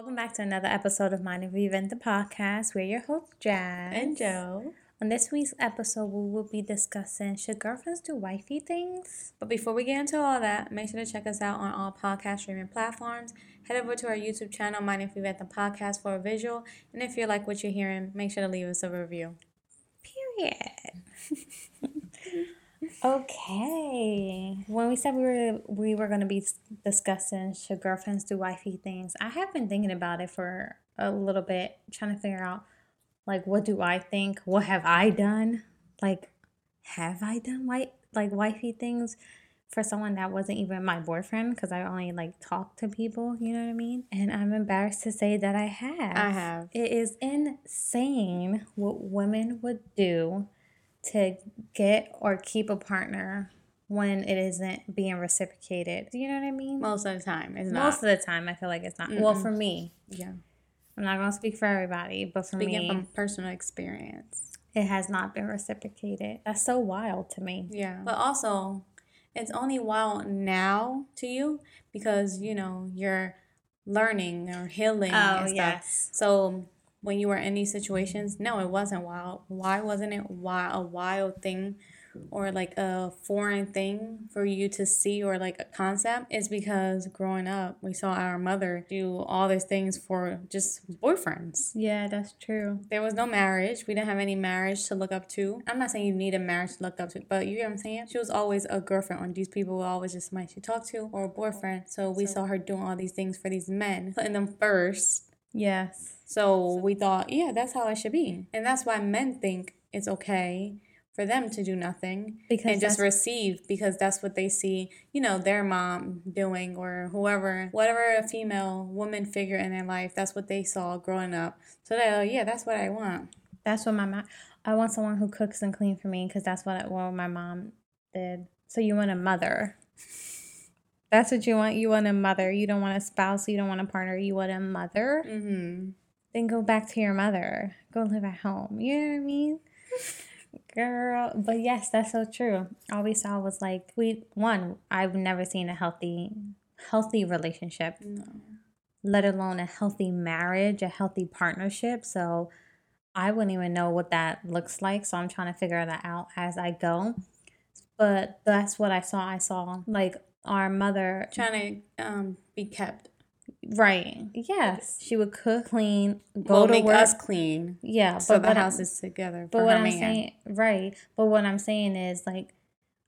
Welcome back to another episode of Mind If We Vent the podcast. We're your host, Jazz. And Joe. On this week's episode, we will be discussing should girlfriends do wifey things? But before we get into all that, make sure to check us out on all podcast streaming platforms. Head over to our YouTube channel, Mind If We Vent the podcast, for a visual. And if you like what you're hearing, make sure to leave us a review. Period. okay. When we said we were we were going to be discussing should girlfriends do wifey things, I have been thinking about it for a little bit, trying to figure out like what do I think? What have I done? Like have I done white like wifey things for someone that wasn't even my boyfriend because I only like talk to people, you know what I mean? And I'm embarrassed to say that I have. I have. It is insane what women would do to get or keep a partner when it isn't being reciprocated. Do you know what I mean? Most of the time, it's not. Most of the time, I feel like it's not. Well, Mm-mm. for me, yeah. I'm not gonna speak for everybody, but for Speaking me, from personal experience. it has not been reciprocated. That's so wild to me. Yeah. But also, it's only wild now to you because, you know, you're learning or healing oh, and stuff. So when you were in these situations, no, it wasn't wild. Why wasn't it wild, a wild thing or like a foreign thing for you to see or like a concept? Is because growing up, we saw our mother do all these things for just boyfriends. Yeah, that's true. There was no marriage. We didn't have any marriage to look up to. I'm not saying you need a marriage to look up to, but you get what I'm saying? She was always a girlfriend, or these people were always just somebody she talked to, or a boyfriend. So we saw her doing all these things for these men, putting them first. Yes. So we thought, yeah, that's how it should be. And that's why men think it's okay for them to do nothing Because and just receive because that's what they see, you know, their mom doing or whoever, whatever a female woman figure in their life, that's what they saw growing up. So they're like, oh, yeah, that's what I want. That's what my mom. I want someone who cooks and clean for me because that's what what my mom did. So you want a mother. That's what you want. You want a mother. You don't want a spouse. You don't want a partner. You want a mother. Mm-hmm. Then go back to your mother. Go live at home. You know what I mean? Girl, but yes, that's so true. All we saw was like we one. I've never seen a healthy, healthy relationship No. let alone a healthy marriage, a healthy partnership. So I wouldn't even know what that looks like. So I'm trying to figure that out as I go. But that's what I saw. I saw like our mother, Trying to um, be kept. right? Yes, she would cook, clean, go Well, to make work. us clean. yeah, So but the house I'm, is together but what I'm man. saying, right? But what I'm saying is like.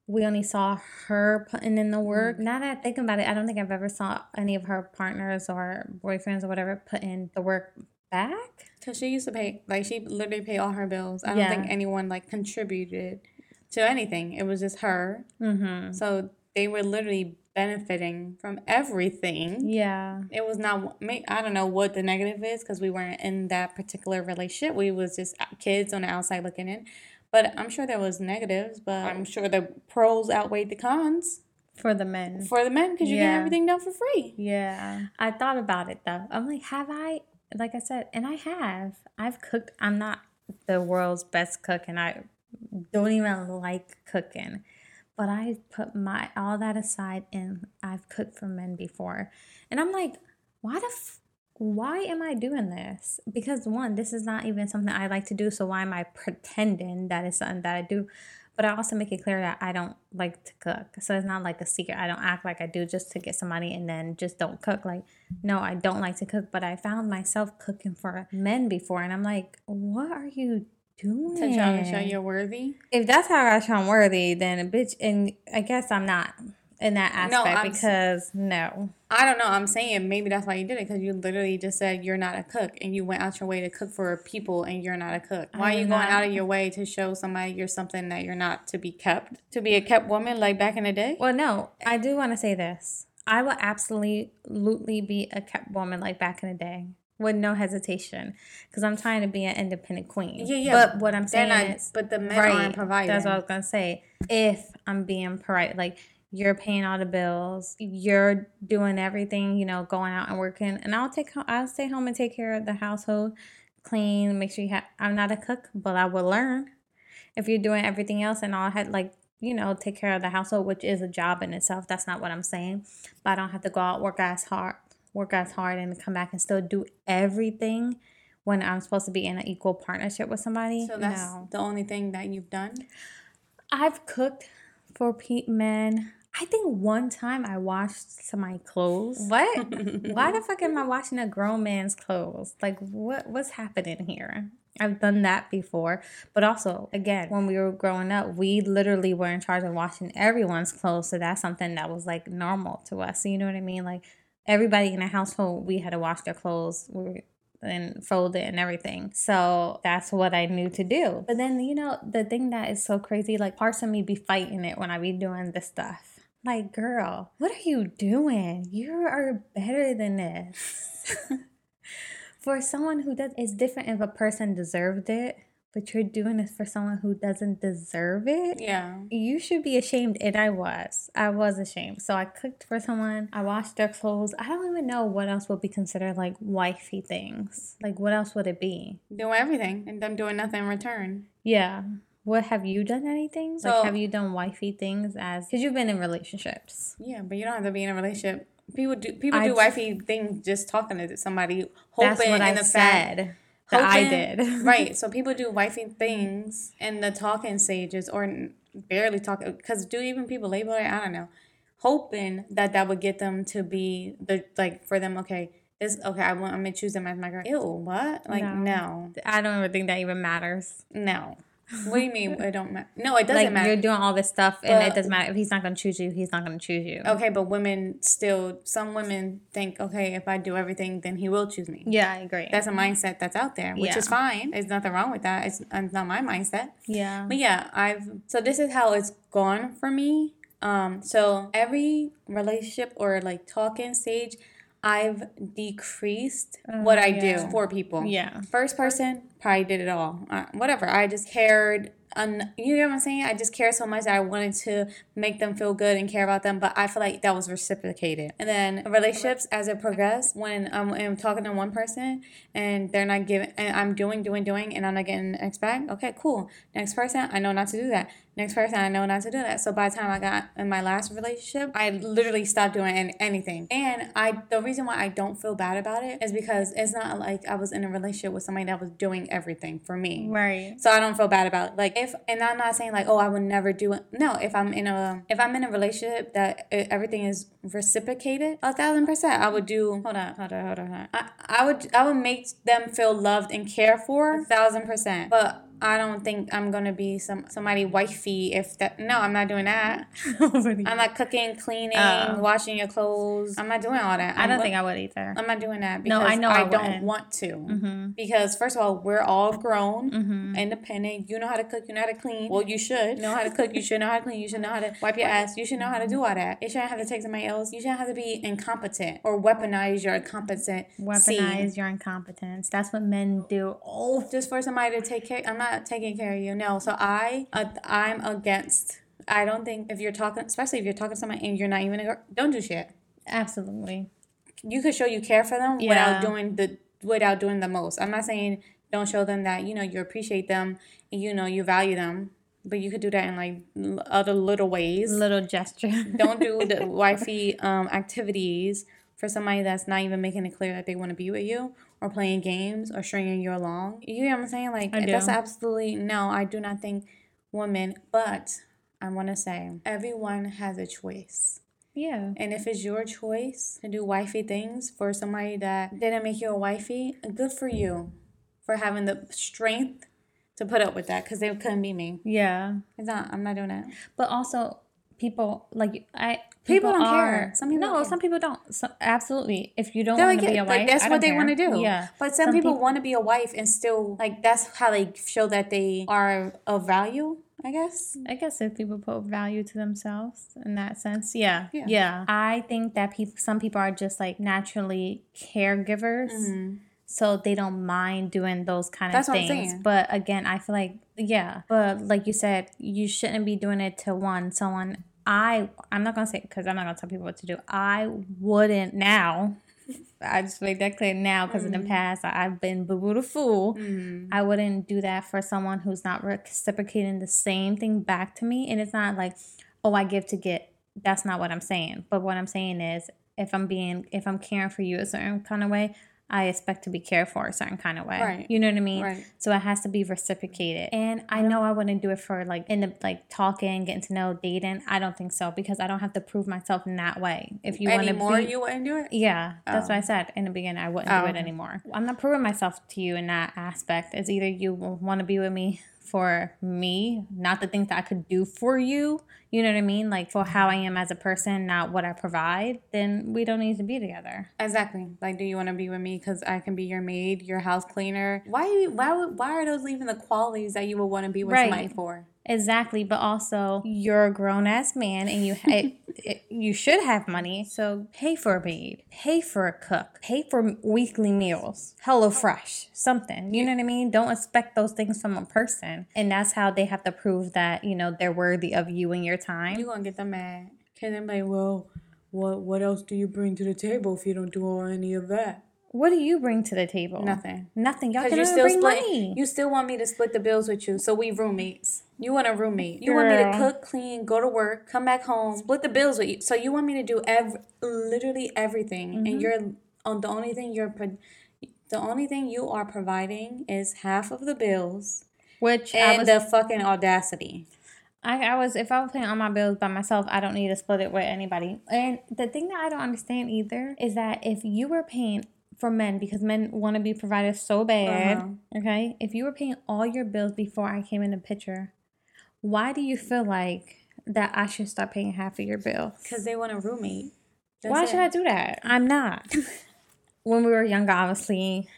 We only saw her putting in the work. Mm. Now that I think about it, I don't think I've ever saw any of her partners or boyfriends or whatever put in the work back. Cause she used to pay, like she literally paid all her bills. I don't Yeah. think anyone like contributed to anything. It was just her. Mm-hmm. So they were literally benefiting from everything. Yeah. It was not. ma- I don't know what the negative is because we weren't in that particular relationship. We was just uh, kids on the outside looking in. But I'm sure there was negatives. But I'm sure the pros outweighed the cons For the men. for the men because you get everything done for free. Yeah. I thought about it though. I'm like, have I, like I said, and I have. I've cooked. I'm not the world's best cook and I don't even like cooking. But I put my all that aside and I've cooked for men before. And I'm like, why the f- why am I doing this? Because one, this is not even something I like to do, so why am I pretending that it's something that I do? But I also make it clear that I don't like to cook. So it's not like a secret. I don't act like I do just to get somebody and then just don't cook. Like, no, I don't like to cook, but I found myself cooking for men before and I'm like, what are you doing? To try to show you're worthy. if that's how I show I'm worthy, then a bitch, and I guess I'm not in that aspect s- because no. I don't know. I'm saying maybe that's why you did it because you literally just said you're not a cook and you went out your way to cook for people and you're not a cook. Why are you going out of your way to show somebody you're something that you're not to be kept? To be a kept woman like back in the day? Well, no, I do want to say this. I will absolutely be a kept woman like back in the day with no hesitation because I'm trying to be an independent queen. Yeah, yeah, But what I'm saying not, is, but the men right, aren't providing. That's what I was gonna say. If I'm being polite, like you're paying all the bills, you're doing everything, you know, going out and working, and I'll take I'll stay home and take care of the household, clean, make sure you have. I'm not a cook, but I will learn. If you're doing everything else, and I'll had like you know take care of the household, which is a job in itself. That's not what I'm saying, but I don't have to go out work as hard, work as hard and come back and still do everything when I'm supposed to be in an equal partnership with somebody. So that's no. the only thing that you've done? I've cooked for pe- men. I think one time I washed some my clothes. What? Why the fuck am I washing a grown man's clothes? Like what what's happening here? I've done that before. But also, again, when we were growing up, we literally were in charge of washing everyone's clothes. So that's something that was like normal to us. So you know what I mean? Like everybody in the household, we had to wash their clothes. And fold it and everything. So that's what I knew to do. But then, you know, the thing that is so crazy, like parts of me be fighting it when I be doing this stuff. Like, girl, what are you doing? You are better than this. for someone who does, it's different if a person deserved it but you're doing this for someone who doesn't deserve it. Yeah. You should be ashamed. And I was. I was ashamed. So I cooked for someone. I washed their clothes. I don't even know what else would be considered like wifey things. Like, what else would it be? Doing everything and them doing nothing in return. Yeah. What have you done anything? So, like, have you done wifey things as because you've been in relationships? Yeah, but you don't have to be in a relationship. People do people I do wifey things just talking to somebody, hoping that's what in I the said. Fact, that I did. right. So people do wifey things in the talking stages or barely talk because do even people label it? I don't know. Hoping that that would get them to be the like for them. Okay, this okay. I want. I'm gonna choose them as my girl. Ew. What? Like no. no. I don't even think that even matters. No. What do you mean? It don't matter. No, it doesn't like, matter. You're doing all this stuff, and it doesn't matter if he's not going to choose you. He's not going to choose you. Okay, but women still. Some women think, okay, if I do everything, then he will choose me. Yeah, I agree. That's a mindset that's out there, which yeah. is fine. There's nothing wrong with that. It's, it's not my mindset. Yeah. But yeah, I've. So this is how it's gone for me. Um. So every relationship or like talking stage, I've decreased uh, what I yeah. do for people. Yeah. First person probably did it all. Uh, whatever. I just cared un- you know what I'm saying? I just care so much that I wanted to make them feel good and care about them, but I feel like that was reciprocated. And then relationships as it progressed, when I'm, I'm talking to one person and they're not giving, and I'm doing, doing, doing, and I'm not getting X back, okay, cool. Next person, I know not to do that. Next person, I know not to do that. So by the time I got in my last relationship, I literally stopped doing anything. And I, the reason why I don't feel bad about it is because it's not like I was in a relationship with somebody that was doing everything for me. Right. So I don't feel bad about it. Like if and I'm not saying like oh I would never do it. No, if I'm in a if I'm in a relationship that everything is reciprocated, a thousand percent I would do. Hold on, hold on, hold on. Hold on. I, I would I would make them feel loved and cared for a thousand percent. But I don't think I'm gonna be some somebody wifey if that. No, I'm not doing that. I'm not cooking, cleaning, uh, washing your clothes. I'm not doing all that. I'm I do not think I would either. I'm not doing that because no, I know I, I don't want to. Mm-hmm. Because first of all, we're all grown, mm-hmm. independent. You know how to cook. You know how to clean. Well, you should know how to cook. You should know how to clean. You should know how to wipe your ass. You should know how to do all that. You shouldn't have to take somebody else. You shouldn't have to be incompetent or weaponize your incompetent. Weaponize your incompetence. That's what men do. Oh, just for somebody to take care. I'm not taking care of you. No. So I, uh, I'm against. I don't think if you're talking, especially if you're talking to someone and you're not even a girl, don't do shit. Absolutely. You could show you care for them yeah. without doing the without doing the most. I'm not saying don't show them that you know you appreciate them and you know you value them but you could do that in like other little ways little gesture don't do the wifey um, activities for somebody that's not even making it clear that they want to be with you or playing games or stringing you along. You know what I'm saying? Like that's absolutely no, I do not think women, but I want to say everyone has a choice. Yeah. And if it's your choice to do wifey things for somebody that didn't make you a wifey, good for you for having the strength to put up with that because it couldn't be me. Yeah. It's not, I'm not doing that. But also, people like I people, people don't are, care. Some people no, care. some people don't. So, absolutely, if you don't want to be a wife, like, that's what they want to do. Yeah, but some, some people, people want to be a wife and still like that's how they show that they are of value. I guess. I guess if people put value to themselves in that sense, yeah, yeah. yeah. I think that people, some people are just like naturally caregivers. Mm-hmm so they don't mind doing those kind of That's things. But again, I feel like yeah, but like you said, you shouldn't be doing it to one someone I I'm not gonna say because I'm not gonna tell people what to do. I wouldn't now. I just make that clear now because mm-hmm. in the mm. past I've been boo boo the fool. Mm-hmm. I wouldn't do that for someone who's not reciprocating the same thing back to me. And it's not like, oh, I give to get. That's not what I'm saying. But what I'm saying is, if I'm being if I'm caring for you a certain kind of way, I expect to be cared for a certain kind of way. Right. You know what I mean? Right. So it has to be reciprocated. And I uh-huh. know I wouldn't do it for like in the like talking, getting to know, dating. I don't think so because I don't have to prove myself in that way. If you want to more, you wouldn't do it. Yeah, oh. that's what I oh. said in the beginning. I wouldn't oh. do it oh. anymore. I'm not proving myself to you in that aspect. It's either you want to be with me for me, not the things that I could do for you, you know what I mean? Like for mm-hmm. how I am as a person, not what I provide, then we don't need to be together. Exactly. Like, do you want to be with me because I can be your maid, your house cleaner? Why? Why? Why are those even the qualities that you would want to be with right. somebody for? Exactly, but also you're a grown ass man and you ha- it, you should have money. So pay for a maid, pay for a cook, pay for weekly meals, Hello Fresh, something. You know what I mean? Don't expect those things from a person, and that's how they have to prove that you know they're worthy of you and your time. You're gonna get them mad. Cause I'm like, well, what what else do you bring to the table if you don't do all any of that? What do you bring to the table? Nothing. Nothing. Y'all can you still bring split, money. You still want me to split the bills with you, so we roommates. You want a roommate. You Girl. want me to cook, clean, go to work, come back home, split the bills with you. So you want me to do every, literally everything, mm-hmm. and you're on the only thing you're the only thing you are providing is half of the bills, which and was, the fucking audacity. I, I was if I was paying all my bills by myself, I don't need to split it with anybody. And the thing that I don't understand either is that if you were paying for men because men want to be provided so bad. Uh-huh. Okay, if you were paying all your bills before I came in the picture, why do you feel like that I should start paying half of your bill? Because they want a roommate. That's why it. should I do that? I'm not. when we were younger, obviously,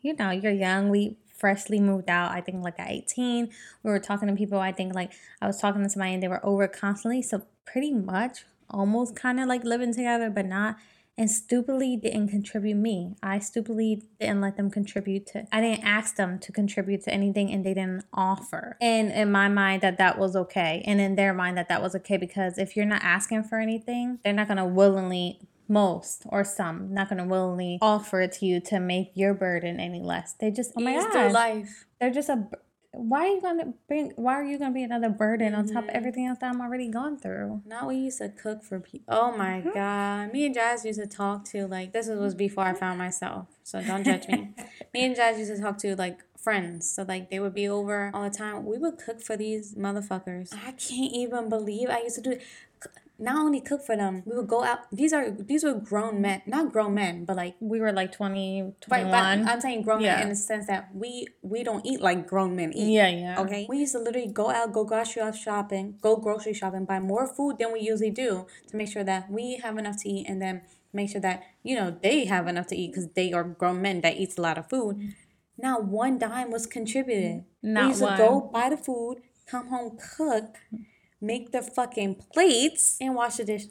you know, you're young. We freshly moved out, I think like at 18. We were talking to people, I think like I was talking to somebody and they were over constantly. So pretty much almost kind of like living together, but not and stupidly didn't contribute me. I stupidly didn't let them contribute to. I didn't ask them to contribute to anything and they didn't offer. And in my mind that that was okay. And in their mind that that was okay because if you're not asking for anything, they're not going to willingly most or some not going to willingly offer it to you to make your burden any less. They just oh my god, life. They're just a why are you gonna bring why are you gonna be another burden mm-hmm. on top of mm-hmm. everything else that I'm already gone through? Not we used to cook for people. Oh my mm-hmm. god. Me and Jazz used to talk to like this was before I found myself. So don't judge me. me and Jazz used to talk to like friends. So like they would be over all the time. We would cook for these motherfuckers. I can't even believe I used to do it not only cook for them, we would go out. These are these were grown men, not grown men, but like we were like 20, 21. Right, I'm saying grown yeah. men in the sense that we we don't eat like grown men eat. Yeah, yeah. Okay, we used to literally go out, go grocery shopping, go grocery shopping, buy more food than we usually do to make sure that we have enough to eat, and then make sure that you know they have enough to eat because they are grown men that eats a lot of food. Not one dime was contributed. Not we used one. to go buy the food, come home, cook make the fucking plates and wash the dish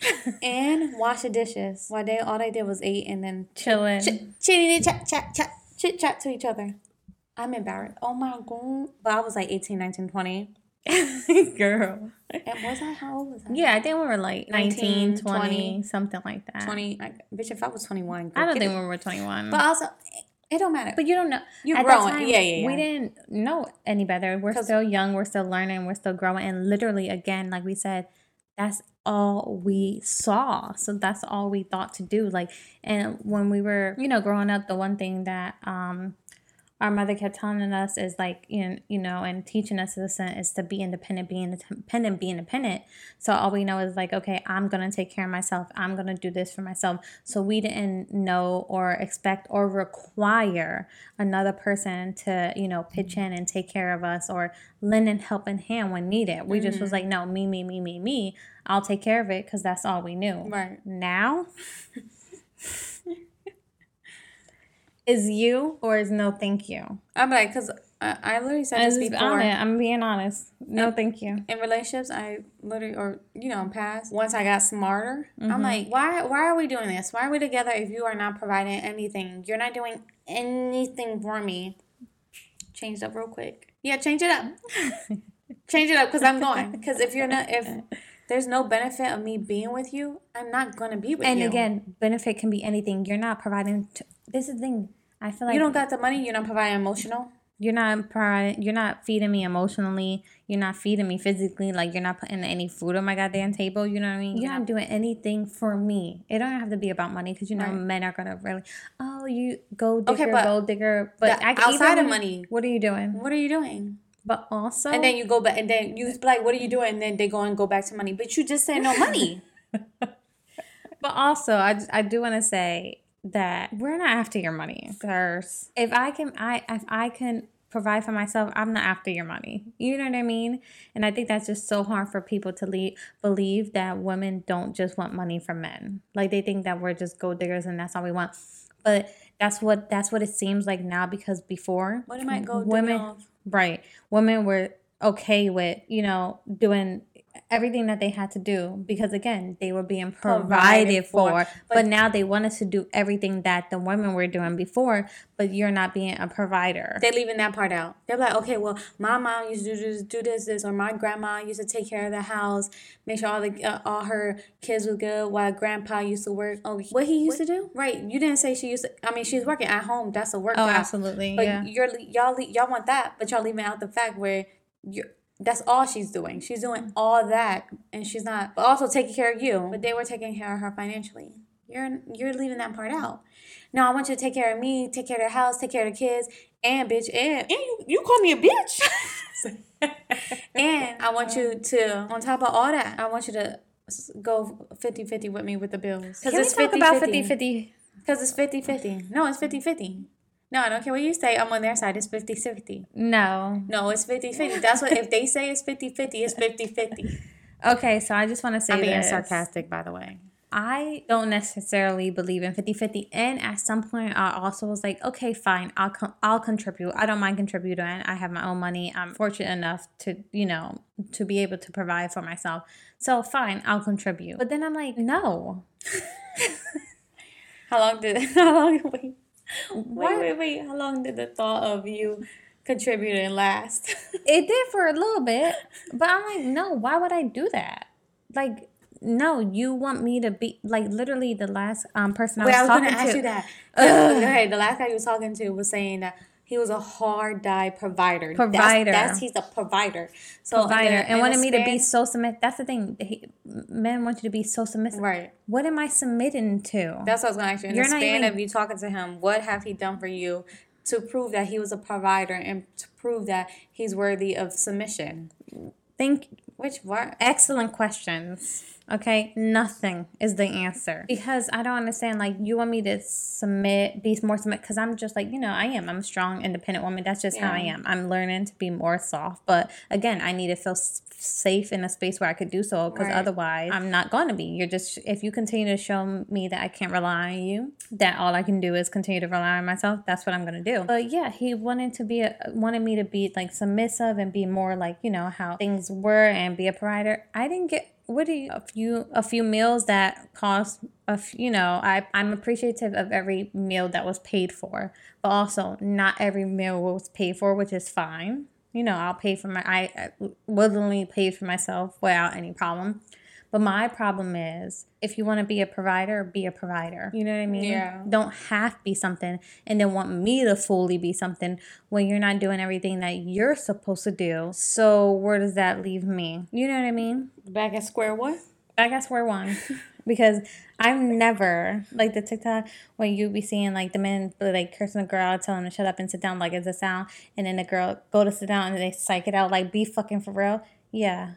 and wash the dishes. While they all they did was eat and then chilling, chit chat chat chat chit chat to each other. I'm embarrassed. Oh my god! But I was like 18, 19, 20. Girl. And was I? How old was I? Yeah, I think we were like 19, 20, 20 something like that. 20. Like, bitch, if I was 21. I don't think it. we were 21. But also, it don't matter. But you don't know. You're At growing. Time, yeah, yeah, yeah. We didn't know any better. We're still young. We're still learning. We're still growing. And literally, again, like we said, that's all we saw. So that's all we thought to do. Like, and when we were, you know, growing up, the one thing that um our mother kept telling us is like you know, you know and teaching us this is to be independent be independent be independent. So all we know is like okay i'm gonna take care of myself. I'm gonna do this for myself. So we didn't know or expect or require another person to you know pitch in and take care of us or lend a helping hand when needed. We mm-hmm. just was mm-hmm. like no me me me me me i'll take care of it because that's all we knew. Right. Now is you or is no thank you? I'm like, because I, I literally said this before. I'm being honest. No, in, thank you. In relationships, I literally, or you know, in past, once I got smarter, mm-hmm. I'm like, why, why are we doing this? Why are we together if you are not providing anything? You're not doing anything for me. Change up real quick. Yeah, change it up. change it up because I'm going. Because if you're not, if there's no benefit of me being with you, I'm not gonna be with and you. And again, benefit can be anything. You're not providing. T- this is the thing. I feel like you don't got the money. You're not providing emotional. You're not providing. you're not feeding me emotionally. You're not feeding me physically. Like you're not putting any food on my goddamn table. You know what I mean? You're not doing anything for me. It don't have to be about money because you know right. men are gonna really. Oh, you go digger, okay, gold digger. But I, outside even, of money, what are you doing? What are you doing? But also, and then you go back, and then you like, what are you doing? And then they go and go back to money. But you just say no money. but also, I I do want to say that we're not after your money first. If I can, I if I can provide for myself, I'm not after your money. You know what I mean? And I think that's just so hard for people to leave, believe that women don't just want money from men. Like they think that we're just gold diggers and that's all we want. But that's what that's what it seems like now because before what am I gold women right women were okay with you know doing everything that they had to do because again they were being provided, provided for, for but, but, now they want us to do everything that the women were doing before but you're not being a provider they're leaving that part out they're like okay well my mom used to do this, do this this or my grandma used to take care of the house make sure all the uh, all her kids were good while grandpa used to work oh what he used what? to do right you didn't say she used to i mean she's working at home that's a work oh job. absolutely but yeah. you're y'all y'all want that but y'all leaving out the fact where you're that's all she's doing. She's doing all that, and she's not but also taking care of you. But they were taking care of her financially. You're you're leaving that part out. No, I want you to take care of me, take care of the house, take care of the kids, and bitch, and, and you, you call me a bitch. and I want you to, on top of all that, I want you to go 50 50 with me with the bills. Because it's 50 about 50 50. Because it's 50 50. No, it's 50 50. No, I don't care what you say. I'm on their side. It's 50 50. No. No, it's 50 50. That's what, if they say it's 50 50, it's 50 50. Okay, so I just want to say I'm being this. sarcastic, by the way. I don't necessarily believe in 50-50 and at some point I also was like okay fine I'll com- I'll contribute I don't mind contributing I have my own money I'm fortunate enough to you know to be able to provide for myself so fine I'll contribute but then I'm like no how long did how long wait wait, wait, wait. How long did the thought of you contributing last? it did for a little bit, but I'm like, no, why would I do that? Like, no, you want me to be like literally the last um person I was, I was talking gonna to. ask you that. okay, the last guy you was talking to was saying that he was a hard die provider. Provider. That's, that's he's a provider. So provider and wanted me to be so submissive. That's the thing. He, men want you to be so submissive. Right. What am I submitting to? That's what I was going to ask you. In You're the span even, of you talking to him, what have he done for you to prove that he was a provider and to prove that he's worthy of submission? Think. Which what? Excellent questions. Okay, nothing is the answer because I don't understand. Like, you want me to submit, be more submit, because I'm just like, you know, I am. I'm a strong, independent woman. That's just yeah. how I am. I'm learning to be more soft, but again, I need to feel safe in a space where I could do so because right. otherwise, I'm not going to be. You're just, if you continue to show me that I can't rely on you, that all I can do is continue to rely on myself, that's what I'm going to do. But yeah, he wanted to be, a, wanted me to be like submissive and be more like, you know, how things were and be a provider. I didn't get what do you a few a few meals that cost a you know I I'm appreciative of every meal that was paid for, but also not every meal was paid for, which is fine. You know I'll pay for my I willingly paid for myself without any problem. But my problem is if you want to be a provider, be a provider. You know what I mean? Yeah. Don't have to be something and then want me to fully be something when you're not doing everything that you're supposed to do. So where does that leave me? You know what I mean? Back at square one? Back at square one. because I'm never like the TikTok when you be seeing like the men like cursing the girl telling them to shut up and sit down like it's a sound, and then the girl go to sit down and they psych it out like be fucking for real. Yeah,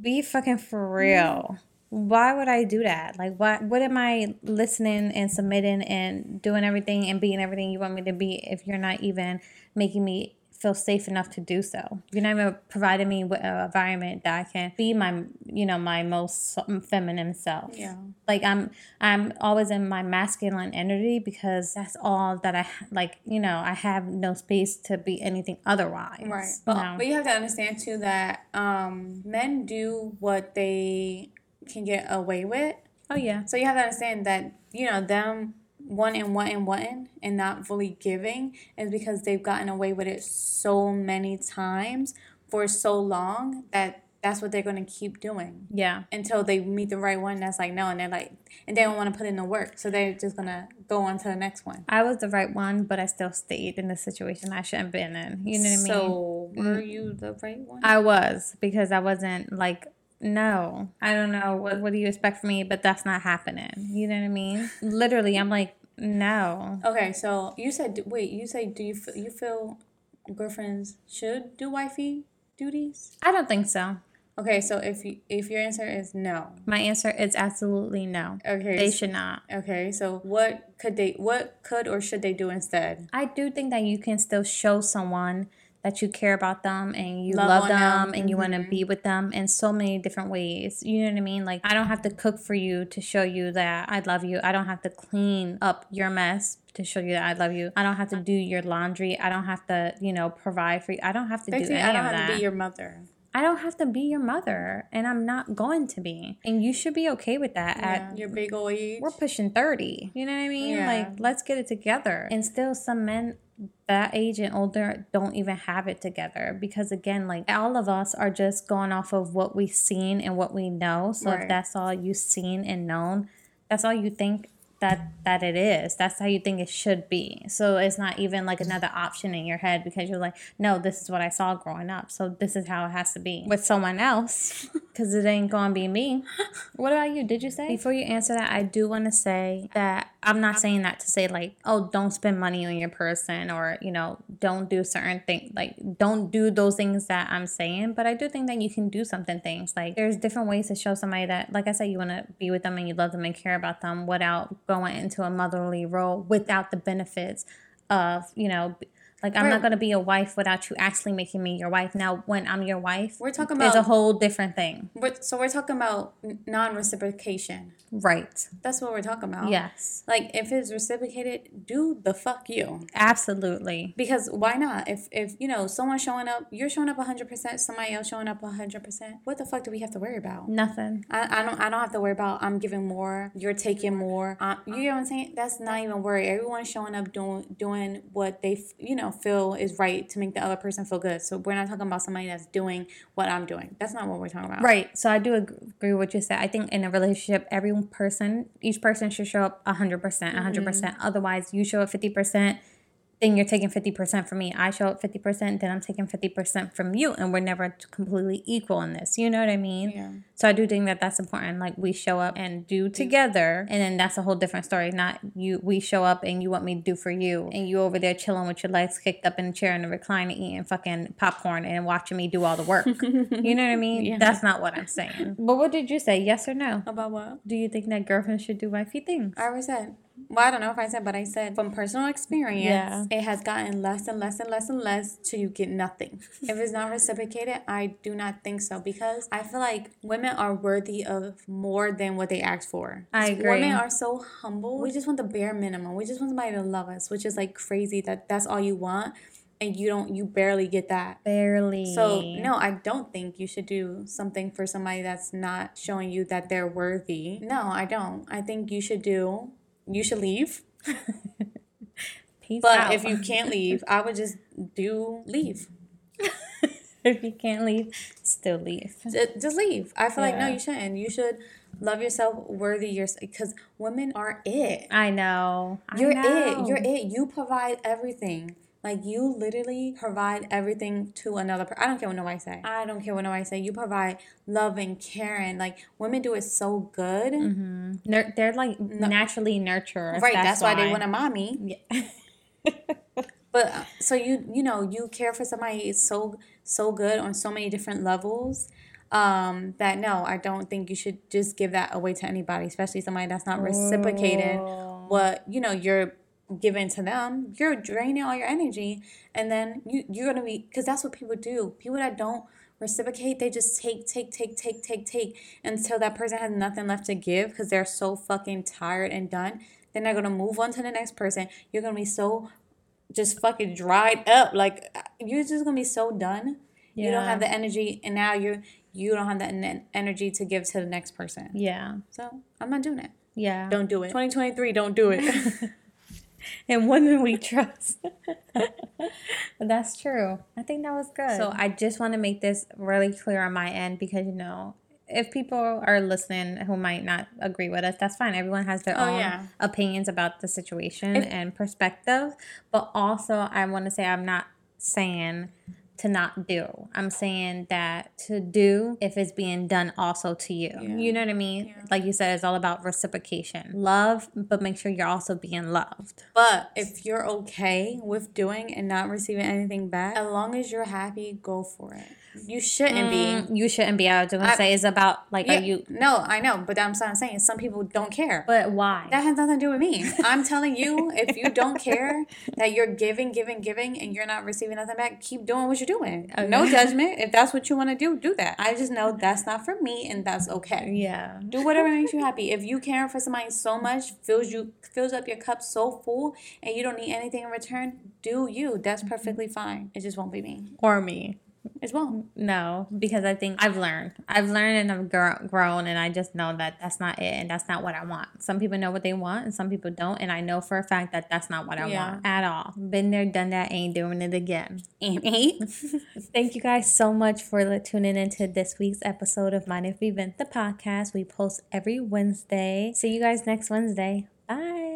be fucking for real. Why would I do that? Like, what? What am I listening and submitting and doing everything and being everything you want me to be if you're not even making me feel safe enough to do so. You're not even providing me with an environment that I can be my, you know, my most feminine self. Yeah. Like I'm, I'm always in my masculine energy because that's all that I like. You know, I have no space to be anything otherwise. Right. But, no. but you have to understand too that um, men do what they can get away with. Oh yeah. So you have to understand that you know them one and one and one and not fully giving is because they've gotten away with it so many times for so long that that's what they're gonna keep doing. Yeah. Until they meet the right one that's like no, and they're like, and they don't want to put in the work, so they're just gonna go on to the next one. I was the right one, but I still stayed in the situation I shouldn't have been in. You know what I mean? So were you the right one? I was because I wasn't like. No, I don't know. What what do you expect from me? But that's not happening. You know what I mean? Literally, I'm like, no. Okay, so you said wait. You say do you you feel girlfriends should do wifey duties? I don't think so. Okay, so if you, if your answer is no, my answer is absolutely no. Okay, they should not. Okay, so what could they? What could or should they do instead? I do think that you can still show someone that you care about them and you love, love them, them, and mm-hmm. you want to be with them in so many different ways. You know what I mean? Like I don't have to cook for you to show you that I love you. I don't have to clean up your mess to show you that I love you. I don't have to do your laundry. I don't have to, you know, provide for you. I don't have to Basically, do any I don't have that. to be your mother. I don't have to be your mother, and I'm not going to be. And you should be okay with that. Yeah, at your big old age. We're pushing 30. You know what I mean? Yeah. Like, let's get it together. And still, some men that age and older don't even have it together because again like all of us are just going off of what we've seen and what we know. So right. if that's all you've seen and known that's all you think that that it is. That's how you think it should be. So it's not even like another option in your head because you're like no this is what i saw growing up. So this is how it has to be. With someone else because it ain't gonna be me. What about you? Did you say? Before you answer that i do want to say that i'm not saying that to say like oh don't spend money on your person or you know don't do certain things like don't do those things that i'm saying but i do think that you can do something things. Like there's different ways to show somebody that like i said you want to be with them and you love them and care about them without going into a motherly role without the benefits of, you know, like I'm right. not gonna be a wife without you actually making me your wife. Now, when I'm your wife, we're talking about a whole different thing. so we're talking about non-reciprocation, right? That's what we're talking about. Yes. Like if it's reciprocated, do the fuck you. Absolutely. Because why not? If if you know someone showing up, you're showing up 100. percent Somebody else showing up 100. percent What the fuck do we have to worry about? Nothing. I, I don't I don't have to worry about I'm giving more, you're taking more. Uh, you know what I'm saying? That's not even worry. Everyone's showing up doing doing what they you know feel is right to make the other person feel good. So we're not talking about somebody that's doing what I'm doing. That's not what we're talking about. Right. So I do agree with what you said. I think in a relationship, every person, each person should show up 100%, 100%. percent mm hmm Otherwise, you show up 50%, then you're taking 50% from me. I show up 50%, then I'm taking 50% from you. And we're never completely equal in this. You know what I mean? Yeah. So I do think that that's important. Like we show up and do together. And then that's a whole different story. Not you, we show up and you want me to do for you. And you over there chilling with your legs kicked up in a chair in the recliner eating fucking popcorn and watching me do all the work. you know what I mean? Yeah. That's not what I'm saying. But what did you say? Yes or no? About what? Do you think that girlfriends should do wifey things? I already said well, I don't know if I said, but I said from personal experience, yeah. it has gotten less and less and less and less till you get nothing. if it's not reciprocated, I do not think so because I feel like women are worthy of more than what they ask for. I agree. Women are so humble. We just want the bare minimum. We just want somebody to love us, which is like crazy that that's all you want and you don't you barely get that barely so no i don't think you should do something for somebody that's not showing you that they're worthy no i don't i think you should do you should leave. Peace but out. if you can't leave, I would just do leave. if you can't leave, still leave. Just leave. I feel yeah. like no, you shouldn't. You should love yourself, worthy yourself, because women are it. I know. You're I know. it. You're it. You provide everything. Like you literally provide everything to another person. I don't care what nobody say. I don't care what nobody say. You provide love and caring. Like women do it so good. Mm-hmm. They're, they're like no. naturally nurturers. Right. That's, that's why. why. they want a mommy. Yeah. but uh, so you you know you care for somebody so so good on so many different levels um, that no, I don't think you should just give that away to anybody, especially somebody that's not reciprocating oh. what you know you're given to them, you're draining all your energy. And then you, you're going to be, because that's what people do. People that don't reciprocate, they just take, take, take, take, take, take until that person has nothing left to give because they're so fucking tired and done. Then they're going to move on to the next person. You're going to be so just fucking dried up. Like, uh, you're just going to be so done. Yeah. You don't have the energy, and now you're you don't have that energy to give to the next person. Yeah. So I'm not doing it. Yeah. Don't do it. 2023, don't do it. and women we trust. That's true. I think that was good. So I just want to make this really clear on my end because you know if people are listening who might not agree with us, that's fine. Everyone has their oh, own yeah. opinions about the situation if, and perspective. But also, I want to say I'm not saying to not do. I'm saying that to do if it's being done also to you. Yeah. You know what I mean? Yeah. Like you said, it's all about reciprocation. Love, but make sure you're also being loved. But if you're okay with doing and not receiving anything back, as long as you're happy, go for it. You shouldn't mm, be. You shouldn't be. I was gonna I, say it's about like yeah, are you? No, I know, but that's what I'm saying some people don't care. But why? That has nothing to do with me. I'm telling you, if you don't care that you're giving, giving, giving, and you're not receiving nothing back, keep doing what you're doing. Okay. No judgment. If that's what you want to do, do that. I just know that's not for me, and that's okay. Yeah. Do whatever makes you happy. If you care for somebody so much, fills you fills up your cup so full, and you don't need anything in return, do you. That's perfectly fine. It just won't be me or me as well. No, because I think I've learned. I've learned and I've gr- grown, and I just know that that's not it, and that's not what I want. Some people know what they want, and some people don't, and I know for a fact that that's not what I yeah. want at all. Been there, done that, ain't doing it again. Ain't. Thank you guys so much for tuning into this week's episode of Mind If We Vent the podcast. We post every Wednesday. See you guys next Wednesday. Bye.